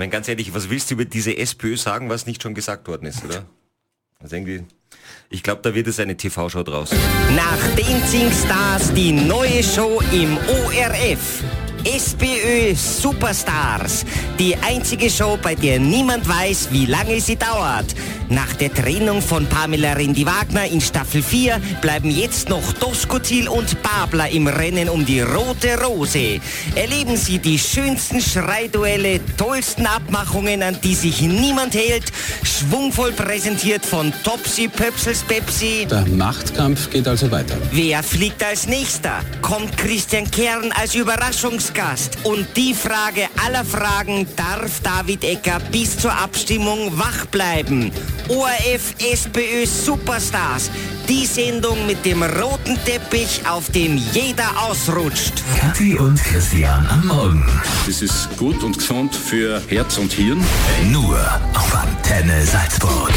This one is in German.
meine, ganz ehrlich, was willst du über diese SPÖ sagen, was nicht schon gesagt worden ist, oder? Also irgendwie, ich glaube, da wird es eine TV-Show draus. Nach Dancing Stars die neue Show im ORF. SPÖ Superstars. Die einzige Show, bei der niemand weiß, wie lange sie dauert. Nach der Trennung von Pamela Rendi-Wagner in Staffel 4 bleiben jetzt noch Doskozil und Babler im Rennen um die rote Rose. Erleben Sie die schönsten Schreiduelle, tollsten Abmachungen, an die sich niemand hält, schwungvoll präsentiert von Topsy Pöpsels Pepsi. Der Machtkampf geht also weiter. Wer fliegt als nächster? Kommt Christian Kern als Überraschungsgast? Und die Frage aller Fragen, darf David Ecker bis zur Abstimmung wach bleiben? ORF SPÖ Superstars. Die Sendung mit dem roten Teppich, auf dem jeder ausrutscht. Kathi und Christian am Morgen. Das ist gut und gesund für Herz und Hirn. Nur auf Antenne Salzburg.